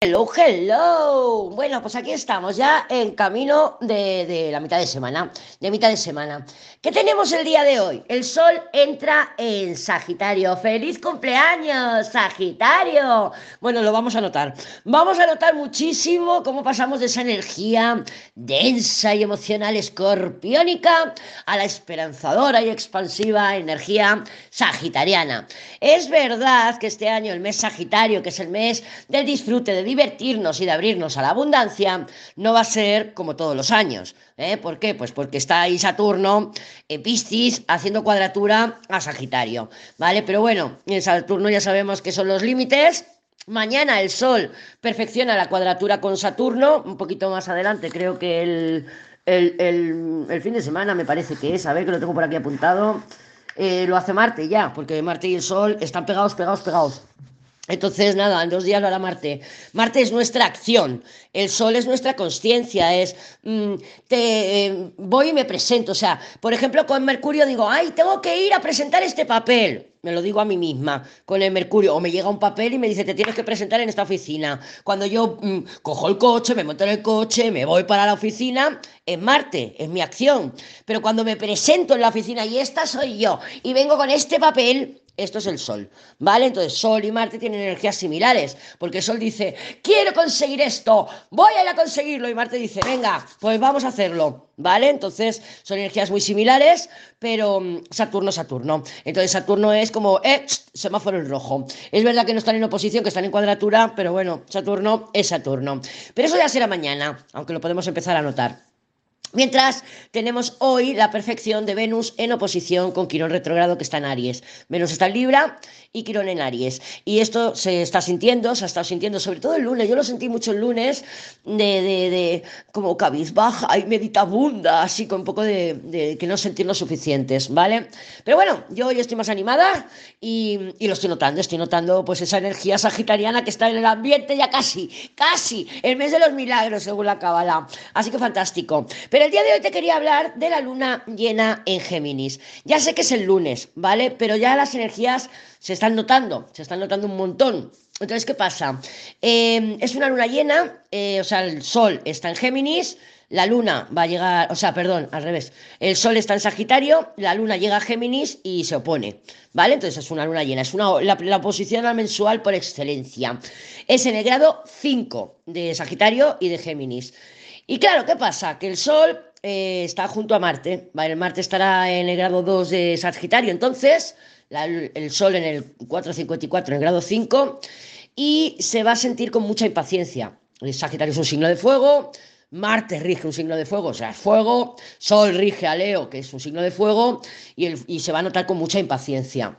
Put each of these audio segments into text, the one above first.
Hello, hello. Bueno, pues aquí estamos ya en camino de, la mitad de semana, de mitad de semana. ¿Qué tenemos el día de hoy? El sol entra en Sagitario. ¡Feliz cumpleaños, Sagitario! Bueno, lo vamos a notar. Vamos a notar muchísimo cómo pasamos de esa energía densa y emocional escorpiónica a la esperanzadora y expansiva energía sagitariana. Es verdad que este año, el mes Sagitario, que es el mes del disfrute, de divertirnos y de abrirnos a la abundancia, no va a ser como todos los años. ¿eh? ¿Por qué? Pues porque está ahí Saturno en Piscis haciendo cuadratura a Sagitario, ¿vale? Pero bueno, en Saturno ya sabemos que son los límites. Mañana el Sol perfecciona la cuadratura con Saturno, un poquito más adelante, creo que el, el, el, fin de semana me parece que es, a ver que lo tengo por aquí apuntado. Eh, lo hace Marte ya, porque Marte y el Sol están pegados, pegados, pegados. Entonces, nada, en dos días lo hará Marte. Marte es nuestra acción, el Sol es nuestra conciencia, es, mm, te eh, voy y me presento. O sea, por ejemplo, con Mercurio digo, ay, tengo que ir a presentar este papel. Me lo digo a mí misma, con el Mercurio. O me llega un papel y me dice, te tienes que presentar en esta oficina. Cuando yo mm, cojo el coche, me monto en el coche, me voy para la oficina, es Marte, es mi acción. Pero cuando me presento en la oficina y esta soy yo, y vengo con este papel, esto es el Sol, ¿vale? Entonces Sol y Marte tienen energías similares, porque Sol dice, quiero conseguir esto, voy a ir a conseguirlo, y Marte dice, venga, pues vamos a hacerlo, ¿vale? Entonces son energías muy similares, pero mm, Saturno, Saturno. Entonces Saturno es como, eh, semáforo en rojo. Es verdad que no están en oposición, que están en cuadratura, pero bueno, Saturno es Saturno. Pero eso ya será mañana, aunque lo podemos empezar a notar. Mientras tenemos hoy la perfección de Venus en oposición con Quirón retrogrado que está en Aries. Venus está en Libra y Quirón en Aries. Y esto se está sintiendo, se ha estado sintiendo sobre todo el lunes. Yo lo sentí mucho el lunes de, de, de como cabizbaja y meditabunda, así con un poco de, que no sentirnos suficientes, ¿vale? Pero bueno, yo hoy estoy más animada y, y, lo estoy notando. Estoy notando pues esa energía sagitariana que está en el ambiente ya casi, casi, el mes de los milagros según la Kabbalah. Así que fantástico. Pero el día de hoy te quería hablar de la luna llena en Géminis. Ya sé que es el lunes, ¿vale? Pero ya las energías se están notando, se están notando un montón. Entonces, ¿qué pasa? Eh, es una luna llena, eh, o sea, el Sol está en Géminis, la luna va a llegar, o sea, perdón, al revés. El sol está en Sagitario, la luna llega a Géminis y se opone, ¿vale? Entonces es una luna llena, es una, la, la posición al mensual por excelencia. Es en el grado 5 de Sagitario y de Géminis. Y claro, ¿qué pasa? Que el Sol eh, está junto a Marte, ¿vale? Marte estará en el grado 2 de Sagitario, entonces el Sol en el 454, en el grado 5, y se va a sentir con mucha impaciencia. El Sagitario es un signo de fuego, Marte rige un signo de fuego, o sea, es fuego, Sol rige a Leo, que es un signo de fuego, y se va a notar con mucha impaciencia.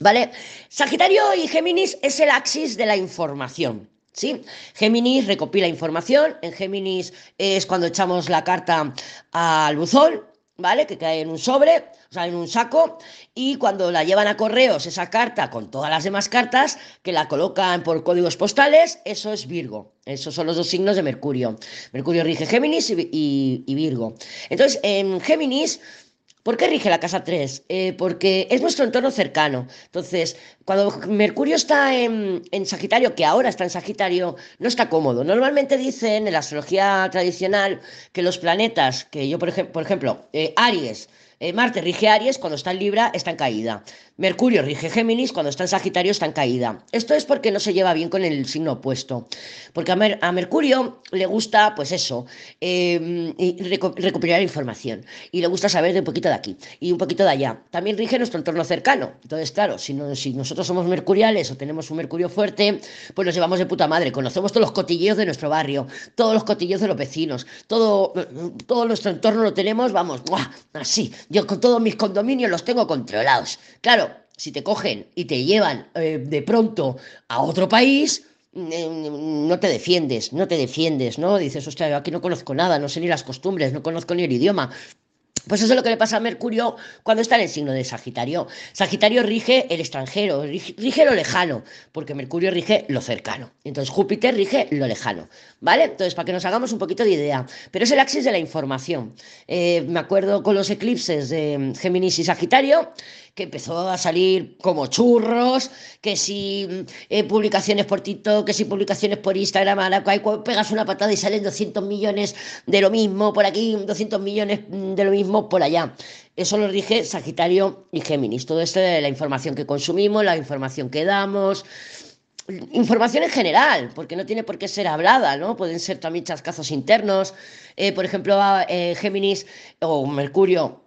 ¿Vale? Sagitario y Géminis es el axis de la información. ¿Sí? Géminis recopila información, en Géminis es cuando echamos la carta al buzón, ¿vale? Que cae en un sobre, o sea, en un saco, y cuando la llevan a correos, esa carta con todas las demás cartas, que la colocan por códigos postales, eso es Virgo. Esos son los dos signos de Mercurio. Mercurio rige Géminis y, y, y Virgo. Entonces, en Géminis ¿Por qué rige la casa 3? Eh, porque es nuestro entorno cercano. Entonces, cuando Mercurio está en, Sagitario, que ahora está en Sagitario, no está cómodo. Normalmente dicen en la astrología tradicional que los planetas, que yo, por, por ejemplo, eh, Aries, eh, Marte rige Aries, cuando está en Libra está en caída. Mercurio rige Géminis, cuando está en Sagitario está en caída. Esto es porque no se lleva bien con el signo opuesto. Porque a, Mer a Mercurio le gusta, pues eso, eh, reco recuperar información. Y le gusta saber de un poquito de aquí y un poquito de allá. También rige nuestro entorno cercano. Entonces, claro, si, no, si nosotros somos mercuriales o tenemos un Mercurio fuerte, pues nos llevamos de puta madre. Conocemos todos los cotilleos de nuestro barrio, todos los cotilleos de los vecinos, todo, todo nuestro entorno lo tenemos, vamos, ¡buah! así. Yo con todos mis condominios los tengo controlados. Claro, si te cogen y te llevan eh, de pronto a otro país, eh, no te defiendes, no te defiendes, ¿no? Dices, hostia, yo aquí no conozco nada, no sé ni las costumbres, no conozco ni el idioma. Pues eso es lo que le pasa a Mercurio cuando está en el signo de Sagitario. Sagitario rige el extranjero, rige, lo lejano, porque Mercurio rige lo cercano. Entonces Júpiter rige lo lejano, ¿vale? Entonces, para que nos hagamos un poquito de idea. Pero es el axis de la información. Eh, me acuerdo con los eclipses de Géminis y Sagitario, que empezó a salir como churros, que si eh, publicaciones por TikTok, que si publicaciones por Instagram, ahora pegas una patada y salen 200 millones de lo mismo por aquí, 200 millones de lo mismo por allá. Eso lo dije Sagitario y Géminis. Todo esto de la información que consumimos, la información que damos, información en general, porque no tiene por qué ser hablada, ¿no? Pueden ser también chascazos internos. Eh, por ejemplo, eh, Géminis o Mercurio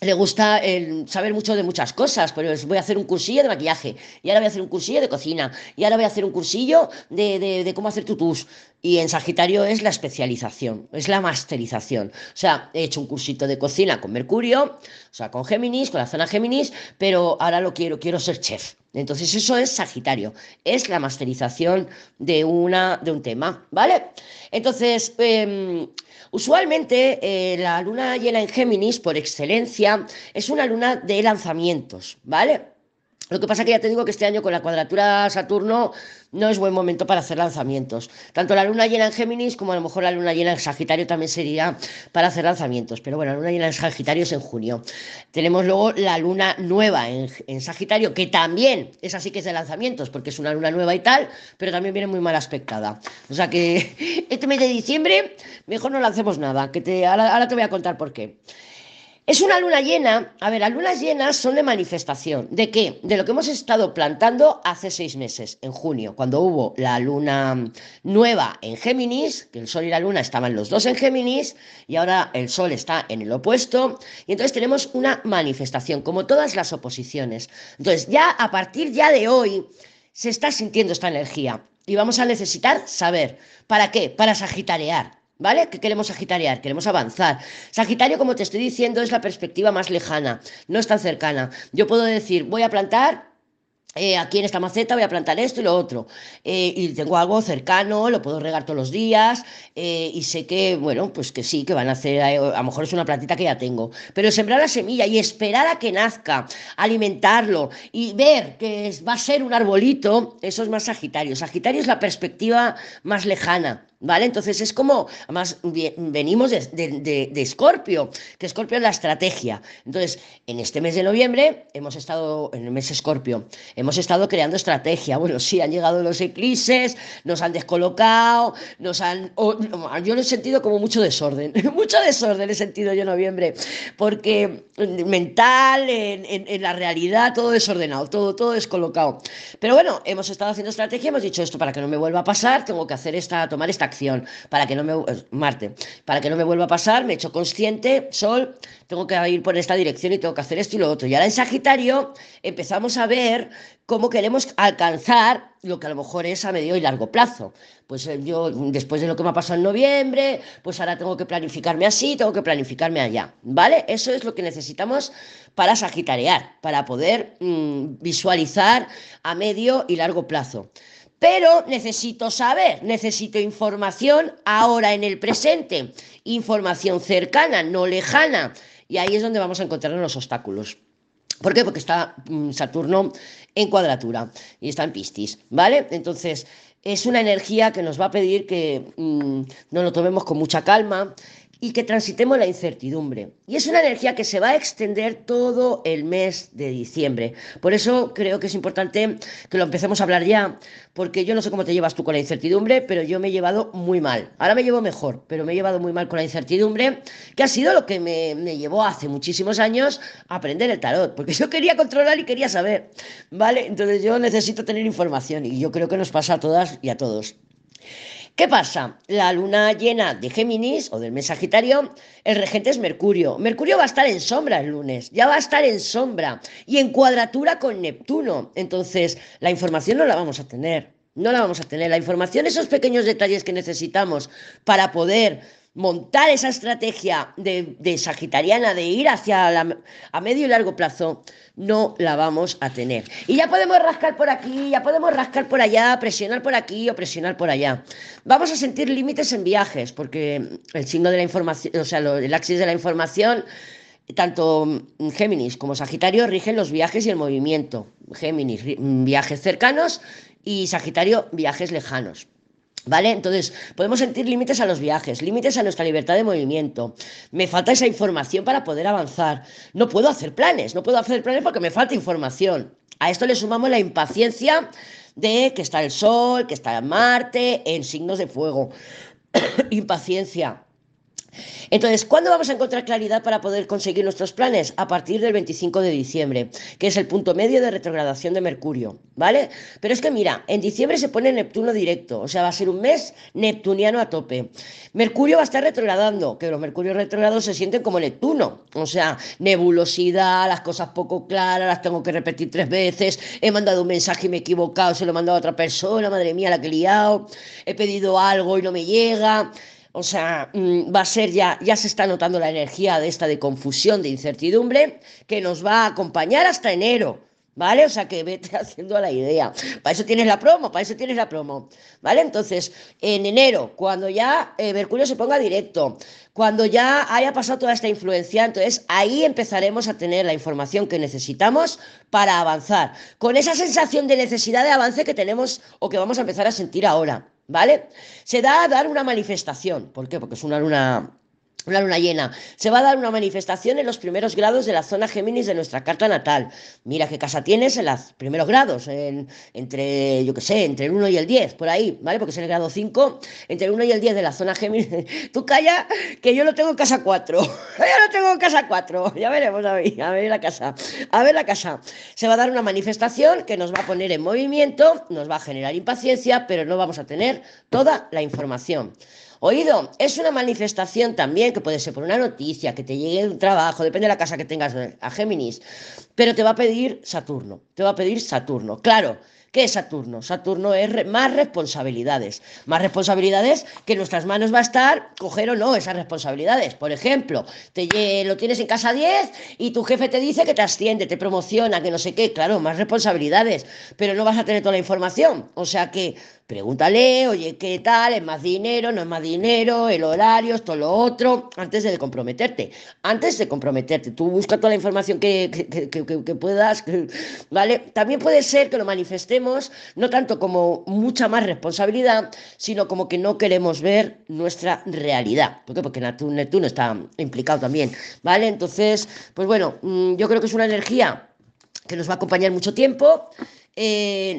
le gusta saber mucho de muchas cosas, pues voy a hacer un cursillo de maquillaje, y ahora voy a hacer un cursillo de cocina, y ahora voy a hacer un cursillo de, de, cómo hacer tutus. Y en Sagitario es la especialización, es la masterización. O sea, he hecho un cursito de cocina con Mercurio, o sea, con Géminis, con la zona Géminis, pero ahora lo quiero, quiero ser chef. Entonces eso es Sagitario, es la masterización de, una, de un tema, ¿vale? Entonces, em, usualmente eh, la luna llena en Géminis, por excelencia, es una luna de lanzamientos, ¿vale? Lo que pasa que ya te digo que este año con la cuadratura Saturno no es buen momento para hacer lanzamientos. Tanto la luna llena en Géminis como a lo mejor la luna llena en Sagitario también sería para hacer lanzamientos. Pero bueno, la luna llena en Sagitario es en junio. Tenemos luego la luna nueva en, Sagitario, que también es así que es de lanzamientos, porque es una luna nueva y tal, pero también viene muy mal aspectada. O sea que este mes de diciembre mejor no lancemos nada, que te, ahora te voy a contar por qué. Es una luna llena. A ver, las lunas llenas son de manifestación. ¿De qué? De lo que hemos estado plantando hace seis meses, en junio, cuando hubo la luna nueva en Géminis, que el Sol y la luna estaban los dos en Géminis, y ahora el Sol está en el opuesto. Y entonces tenemos una manifestación, como todas las oposiciones. Entonces, ya a partir ya de hoy se está sintiendo esta energía. Y vamos a necesitar saber. ¿Para qué? Para sagitarear. ¿Vale? ¿Qué queremos Sagitariar? Queremos avanzar. Sagitario, como te estoy diciendo, es la perspectiva más lejana, no es tan cercana. Yo puedo decir, voy a plantar eh, aquí en esta maceta voy a plantar esto y lo otro. Eh, y tengo algo cercano, lo puedo regar todos los días eh, y sé que, bueno, pues que sí, que van a hacer, a lo mejor es una plantita que ya tengo. Pero sembrar la semilla y esperar a que nazca, alimentarlo y ver que va a ser un arbolito, eso es más Sagitario. Sagitario es la perspectiva más lejana. ¿Vale? Entonces es como, además venimos de Escorpio, que Escorpio es la estrategia. Entonces, en este mes de noviembre hemos estado, en el mes Escorpio, hemos estado creando estrategia. Bueno, sí, han llegado los eclipses, nos han descolocado, nos han... yo lo he sentido como mucho desorden, mucho desorden he sentido yo en noviembre, porque mental, en, en, la realidad, todo desordenado, todo, todo descolocado. Pero bueno, hemos estado haciendo estrategia, hemos dicho esto para que no me vuelva a pasar, tengo que hacer esta, tomar esta para que no me eh, Marte, para que no me vuelva a pasar, me he hecho consciente, Sol, tengo que ir por esta dirección y tengo que hacer esto y lo otro. Y ahora en Sagitario empezamos a ver cómo queremos alcanzar lo que a lo mejor es a medio y largo plazo. Pues eh, yo, después de lo que me ha pasado en noviembre, pues ahora tengo que planificarme así, tengo que planificarme allá, ¿vale? Eso es lo que necesitamos para sagitarear, para poder mm, visualizar a medio y largo plazo pero necesito saber, necesito información ahora en el presente, información cercana, no lejana. Y ahí es donde vamos a encontrar los obstáculos. ¿Por qué? Porque está mm, Saturno en cuadratura y está en Piscis, ¿vale? Entonces, es una energía que nos va a pedir que mm, no lo tomemos con mucha calma, y que transitemos la incertidumbre. Y es una energía que se va a extender todo el mes de diciembre. Por eso creo que es importante que lo empecemos a hablar ya, porque yo no sé cómo te llevas tú con la incertidumbre, pero yo me he llevado muy mal. Ahora me llevo mejor, pero me he llevado muy mal con la incertidumbre, que ha sido lo que me, me llevó hace muchísimos años a aprender el tarot, porque yo quería controlar y quería saber, ¿vale? Entonces yo necesito tener información y yo creo que nos pasa a todas y a todos. ¿Qué pasa? La luna llena de Géminis o del mes Sagitario, el regente es Mercurio. Mercurio va a estar en sombra el lunes, ya va a estar en sombra y en cuadratura con Neptuno. Entonces, la información no la vamos a tener. No la vamos a tener. La información, esos pequeños detalles que necesitamos para poder montar esa estrategia de, sagitariana de ir hacia a medio y largo plazo, no la vamos a tener. Y ya podemos rascar por aquí, ya podemos rascar por allá, presionar por aquí o presionar por allá. Vamos a sentir límites en viajes, porque el signo de la información, o sea, el axis de la información, tanto Géminis como Sagitario rigen los viajes y el movimiento. Géminis, viajes cercanos y Sagitario, viajes lejanos. ¿Vale? Entonces, podemos sentir límites a los viajes, límites a nuestra libertad de movimiento. Me falta esa información para poder avanzar. No puedo hacer planes, no puedo hacer planes porque me falta información. A esto le sumamos la impaciencia de que está el Sol, que está Marte en signos de fuego. impaciencia. Entonces, ¿cuándo vamos a encontrar claridad para poder conseguir nuestros planes? A partir del 25 de diciembre, que es el punto medio de retrogradación de Mercurio, ¿vale? Pero es que mira, en diciembre se pone Neptuno directo, o sea, va a ser un mes neptuniano a tope. Mercurio va a estar retrogradando, que los Mercurios retrogrados se sienten como Neptuno, o sea, nebulosidad, las cosas poco claras, las tengo que repetir tres veces, he mandado un mensaje y me he equivocado, se lo he mandado a otra persona, madre mía, la que he liado, he pedido algo y no me llega. O sea, mm, va a ser ya, ya se está notando la energía de esta de confusión, de incertidumbre, que nos va a acompañar hasta enero. ¿Vale? O sea que vete haciendo la idea. Para eso tienes la promo, para eso tienes la promo. ¿Vale? Entonces, en enero, cuando ya eh, Mercurio se ponga directo, cuando ya haya pasado toda esta influencia, entonces ahí empezaremos a tener la información que necesitamos para avanzar. Con esa sensación de necesidad de avance que tenemos o que vamos a empezar a sentir ahora. ¿Vale? Se da a dar una manifestación. ¿Por qué? Porque es una luna una luna llena. Se va a dar una manifestación en los primeros grados de la zona Géminis de nuestra carta natal. Mira qué casa tienes en los primeros grados, entre, yo qué sé, entre el 1 y el 10, por ahí, ¿vale? Porque es en el grado 5, entre el 1 y el 10 de la zona Géminis. Tú calla, que yo lo tengo en casa 4. yo lo tengo en casa 4. Ya veremos, a a ver la casa. A ver la casa. Se va a dar una manifestación que nos va a poner en movimiento, nos va a generar impaciencia, pero no vamos a tener toda la información. Oído, es una manifestación también que puede ser por una noticia, que te llegue un trabajo, depende de la casa que tengas a Géminis, pero te va a pedir Saturno, te va a pedir Saturno. Claro, ¿Qué es Saturno? Saturno es más responsabilidades. Más responsabilidades que en nuestras manos va a estar coger o no esas responsabilidades. Por ejemplo, te, lo tienes en casa 10 y tu jefe te dice que te asciende, te promociona, que no sé qué. Claro, más responsabilidades, pero no vas a tener toda la información. O sea que Pregúntale, oye, ¿qué tal? ¿Es más dinero? ¿No es más dinero? ¿El horario? Esto, lo otro, antes de comprometerte. Antes de comprometerte, tú busca toda la información que, que, puedas, ¿vale? También puede ser que lo manifestemos no tanto como mucha más responsabilidad, sino como que no queremos ver nuestra realidad. ¿Por qué? Porque Neptuno está implicado también, ¿vale? Entonces, pues bueno, mm, yo creo que es una energía que nos va a acompañar mucho tiempo. Eh,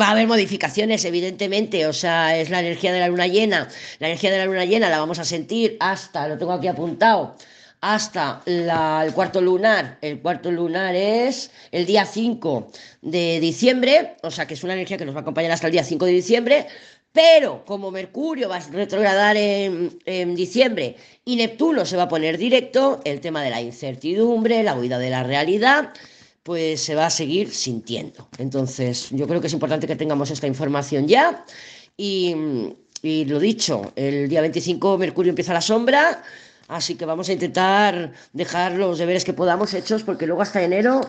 va a haber modificaciones, evidentemente, o sea, es la energía de la luna llena. La energía de la luna llena la vamos a sentir hasta, lo tengo aquí apuntado, hasta el cuarto lunar. El cuarto lunar es el día 5 de diciembre, o sea que es una energía que nos va a acompañar hasta el día 5 de diciembre. Pero como Mercurio va a retrogradar en, en diciembre y Neptuno se va a poner directo, el tema de la incertidumbre, la huida de la realidad, pues se va a seguir sintiendo. Entonces, yo creo que es importante que tengamos esta información ya. Y, lo dicho, el día 25 Mercurio empieza la sombra, así que vamos a intentar dejar los deberes que podamos hechos, porque luego hasta enero...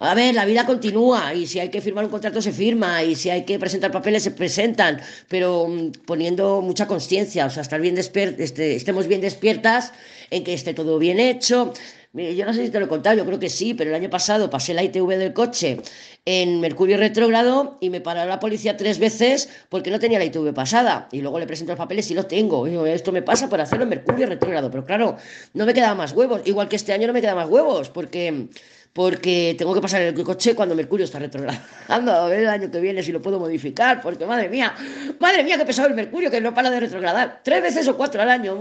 A ver, la vida continúa y si hay que firmar un contrato se firma y si hay que presentar papeles se presentan, pero mm, poniendo mucha conciencia, o sea, estar bien este, estemos bien despiertas en que esté todo bien hecho, yo no sé si te lo he contado, yo creo que sí, pero el año pasado pasé la ITV del coche en Mercurio retrógrado y me paró la policía tres veces porque no tenía la ITV pasada. Y luego le presento los papeles y los tengo. Y esto me pasa por hacerlo en Mercurio retrógrado. Pero claro, no me quedaba más huevos. Igual que este año no me queda más huevos porque porque tengo que pasar el coche cuando Mercurio está retrogradando, a ver el año que viene si lo puedo modificar, porque madre mía, madre mía, que pesado el Mercurio, que no para de retrogradar, tres veces o cuatro al año,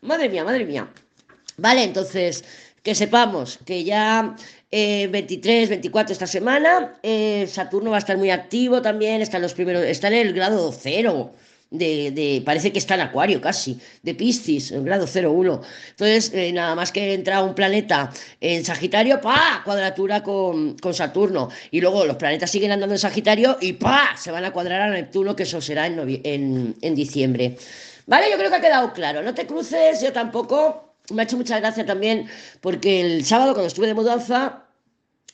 madre mía, madre mía. Vale, entonces, que sepamos que ya 23, eh, 24 esta semana, eh, Saturno va a estar muy activo también, está en los primeros, está en el grado cero. De, parece que está en Acuario casi, de Piscis, en grado 0,1. Entonces, eh, nada más que entra un planeta en Sagitario, ¡pa! Cuadratura con, con, Saturno. Y luego los planetas siguen andando en Sagitario y ¡pa! Se van a cuadrar a Neptuno, que eso será en, en, en diciembre. Vale, yo creo que ha quedado claro. No te cruces, yo tampoco me ha hecho mucha gracia también porque el sábado cuando estuve de mudanza,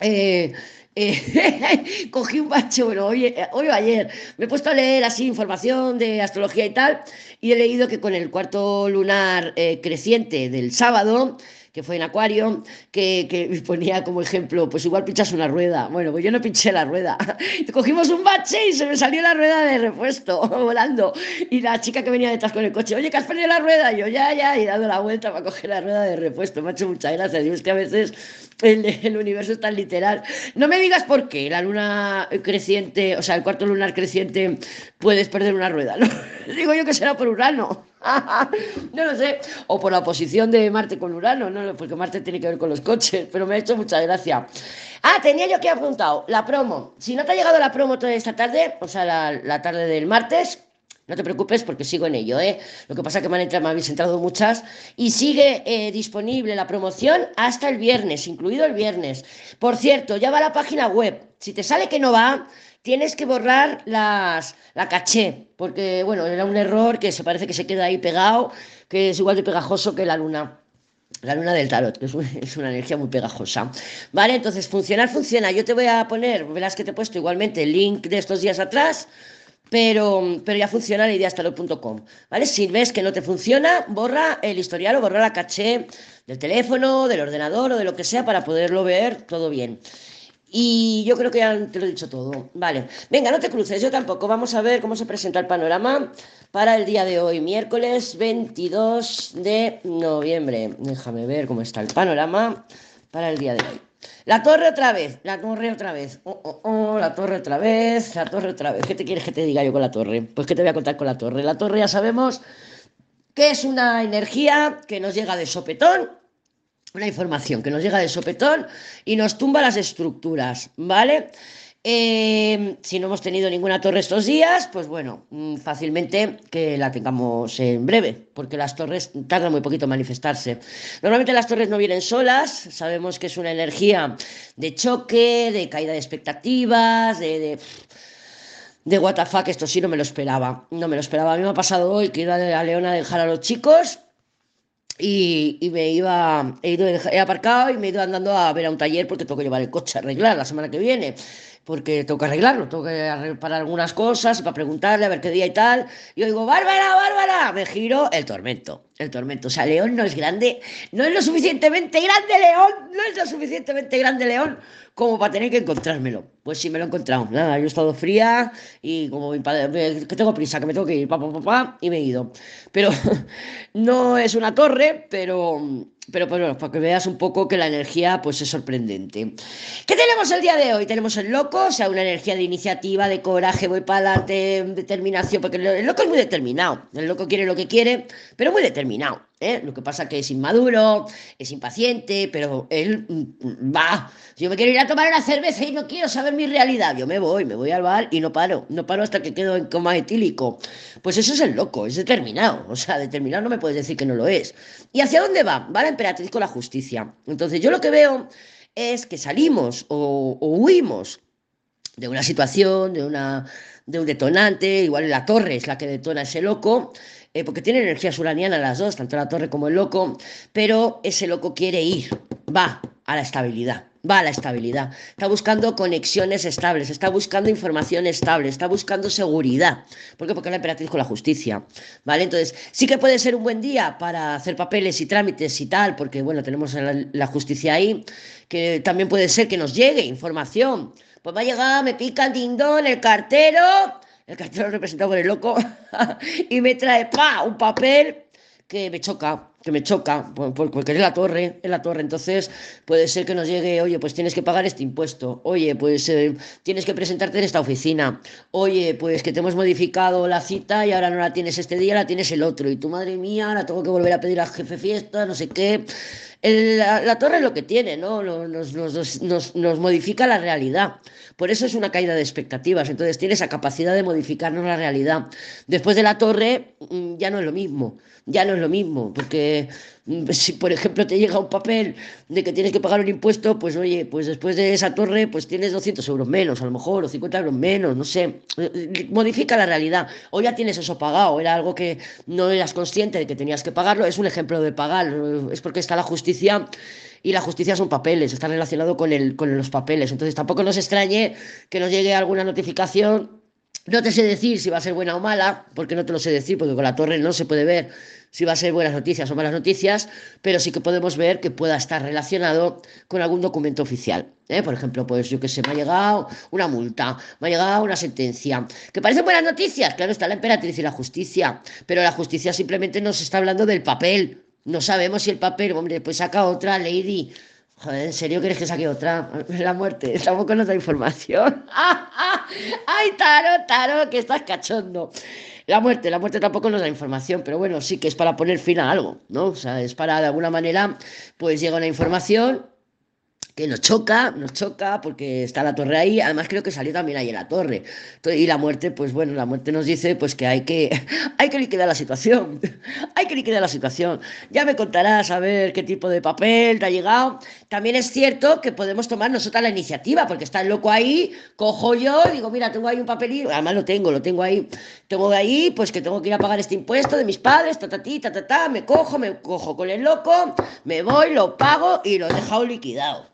eh, eh, cogí un bache, bueno, hoy, hoy o ayer, me he puesto a leer así información de astrología y tal, y he leído que con el cuarto lunar eh, creciente del sábado, que fue en Acuario, que, que ponía como ejemplo, pues igual pinchas una rueda. Bueno, pues yo no pinché la rueda. Cogimos un bache y se me salió la rueda de repuesto volando. Y la chica que venía detrás con el coche, oye, que has perdido la rueda. Y yo, ya, ya, y dando la vuelta para coger la rueda de repuesto. Me ha hecho muchas gracias. Dios, que a veces el, el, universo es tan literal. No me digas por qué la luna creciente, o sea, el cuarto lunar creciente, puedes perder una rueda. ¿no? Digo yo que será por Urano. no lo sé. O por la oposición de Marte con Urano, no, porque Marte tiene que ver con los coches, pero me ha hecho mucha gracia. Ah, tenía yo que apuntado la promo. Si no te ha llegado la promo toda esta tarde, o sea, la, la tarde del martes, no te preocupes porque sigo en ello, ¿eh? Lo que pasa es que me, han entrado, habéis entrado muchas y sigue eh, disponible la promoción hasta el viernes, incluido el viernes. Por cierto, ya va a la página web. Si te sale que no va, tienes que borrar las, la caché, porque, bueno, era un error que se parece que se queda ahí pegado, que es igual de pegajoso que la luna. La luna del tarot, que es, una energía muy pegajosa. Vale, entonces funcionar funciona. Yo te voy a poner, verás que te he puesto igualmente el link de estos días atrás pero, pero ya funciona el ideastarot.com, ¿vale? Si ves que no te funciona, borra el historial o borra la caché del teléfono, del ordenador o de lo que sea para poderlo ver todo bien. Y yo creo que ya te lo he dicho todo. Vale, venga, no te cruces, yo tampoco. Vamos a ver cómo se presenta el panorama para el día de hoy, miércoles 22 de noviembre. Déjame ver cómo está el panorama para el día de hoy. La torre otra vez, la torre otra vez, oh, oh, oh, la torre otra vez, la torre otra vez. ¿Qué te quieres que te diga yo con la torre? Pues que te voy a contar con la torre. La torre ya sabemos que es una energía que nos llega de sopetón, una información que nos llega de sopetón y nos tumba las estructuras, ¿vale? Eh, si no hemos tenido ninguna torre estos días, pues bueno, mm, fácilmente que la tengamos en breve, porque las torres tardan muy poquito en manifestarse. Normalmente las torres no vienen solas, sabemos que es una energía de choque, de caída de expectativas, de, de de WTF, esto sí no me lo esperaba. No me lo esperaba. A mí me ha pasado hoy que iba a Leona a dejar a los chicos y, y, me iba, he, ido, he aparcado y me he ido andando a ver a un taller porque tengo que llevar el coche a arreglar la semana que viene porque tengo que arreglarlo, tengo que reparar algunas cosas para preguntarle a ver qué día y tal. Y yo digo, Bárbara, Bárbara, me giro el tormento, el tormento. O sea, León no es grande, no es lo suficientemente grande León, no es lo suficientemente grande León como para tener que encontrármelo. Pues sí, me lo he encontrado. Nada, yo he estado fría y como mi padre, que tengo prisa, que me tengo que ir, pa, pa, pa, y me he ido. Pero no es una torre, pero pero pues bueno, para que veas un poco que la energía pues es sorprendente. ¿Qué tenemos el día de hoy? Tenemos el loco, o sea, una energía de iniciativa, de coraje, voy para adelante, determinación, porque el loco es muy determinado. El loco quiere lo que quiere, pero muy determinado. ¿Eh? Lo que pasa que es inmaduro, es impaciente, pero él mm, va. Yo me quiero ir a tomar una cerveza y no quiero saber mi realidad, yo me voy, me voy al bar y no paro, no paro hasta que quedo en coma etílico. Pues eso es el loco, es determinado. O sea, determinado no me puedes decir que no lo es. ¿Y hacia dónde va? Va la emperatriz con la justicia. Entonces yo lo que veo es que salimos o, o huimos de una situación, de, una, de un detonante, igual la torre es la que detona ese loco, eh, porque tiene energía uraniana las dos, tanto la torre como el loco, pero ese loco quiere ir, va a la estabilidad, va a la estabilidad, está buscando conexiones estables, está buscando información estable, está buscando seguridad. ¿Por qué? Porque la emperatriz con la justicia, ¿vale? Entonces, sí que puede ser un buen día para hacer papeles y trámites y tal, porque, bueno, tenemos la, la justicia ahí, que también puede ser que nos llegue información. Pues va a llegar, me pica el dindón, el cartero, el cartero representado por el loco, y me trae ¡pa! un papel que me choca, que me choca, porque es la torre, es la torre. Entonces puede ser que nos llegue, oye, pues tienes que pagar este impuesto, oye, pues eh, tienes que presentarte en esta oficina, oye, pues que te hemos modificado la cita y ahora no la tienes este día, la tienes el otro. Y tu madre mía, ahora tengo que volver a pedir al jefe fiesta, no sé qué. El, la, la, torre es lo que tiene, ¿no? Nos, nos, modifica la realidad. Por eso es una caída de expectativas. Entonces tiene esa capacidad de modificarnos la realidad. Después de la torre mm, ya no es lo mismo. Ya no es lo mismo. Porque si, por ejemplo, te llega un papel de que tienes que pagar un impuesto, pues oye, pues después de esa torre, pues tienes 200 euros menos, a lo mejor, o 50 euros menos, no sé. Modifica la realidad. O ya tienes eso pagado. Era algo que no eras consciente de que tenías que pagarlo. Es un ejemplo de pagar. Es porque está la justicia y la justicia son papeles, está relacionado con, el, con los papeles. Entonces tampoco nos extrañe que nos llegue alguna notificación No te sé decir si va a ser buena o mala, porque no te lo sé decir, porque con la torre no se puede ver si va a ser buenas noticias o malas noticias, pero sí que podemos ver que pueda estar relacionado con algún documento oficial. ¿eh? Por ejemplo, pues yo que sé, me ha llegado una multa, me ha llegado una sentencia. ¿Que parecen buenas noticias? Claro, está la emperatriz y la justicia, pero la justicia simplemente nos está hablando del papel. No sabemos si el papel, hombre, pues saca otra lady Joder, ¿en serio quieres que saque otra? La muerte, tampoco nos da información. ¡Ay, Taro, Taro, que estás cachondo! La muerte, la muerte tampoco nos da información, pero bueno, sí que es para poner fin a algo, ¿no? O sea, es para de alguna manera, pues llega una información que nos choca, nos choca porque está la torre ahí, además creo que salió también ahí en la torre. Y la muerte, pues bueno, la muerte nos dice pues que hay que, hay que liquidar la situación, hay que liquidar la situación. Ya me contarás a ver qué tipo de papel te ha llegado. También es cierto que podemos tomar nosotras la iniciativa, porque está el loco ahí, cojo yo, digo, mira, tengo ahí un papelito, además lo tengo, lo tengo ahí, tengo de ahí, pues que tengo que ir a pagar este impuesto de mis padres, ta, ta, me cojo, me cojo con el loco, me voy, lo pago y lo he dejado liquidado.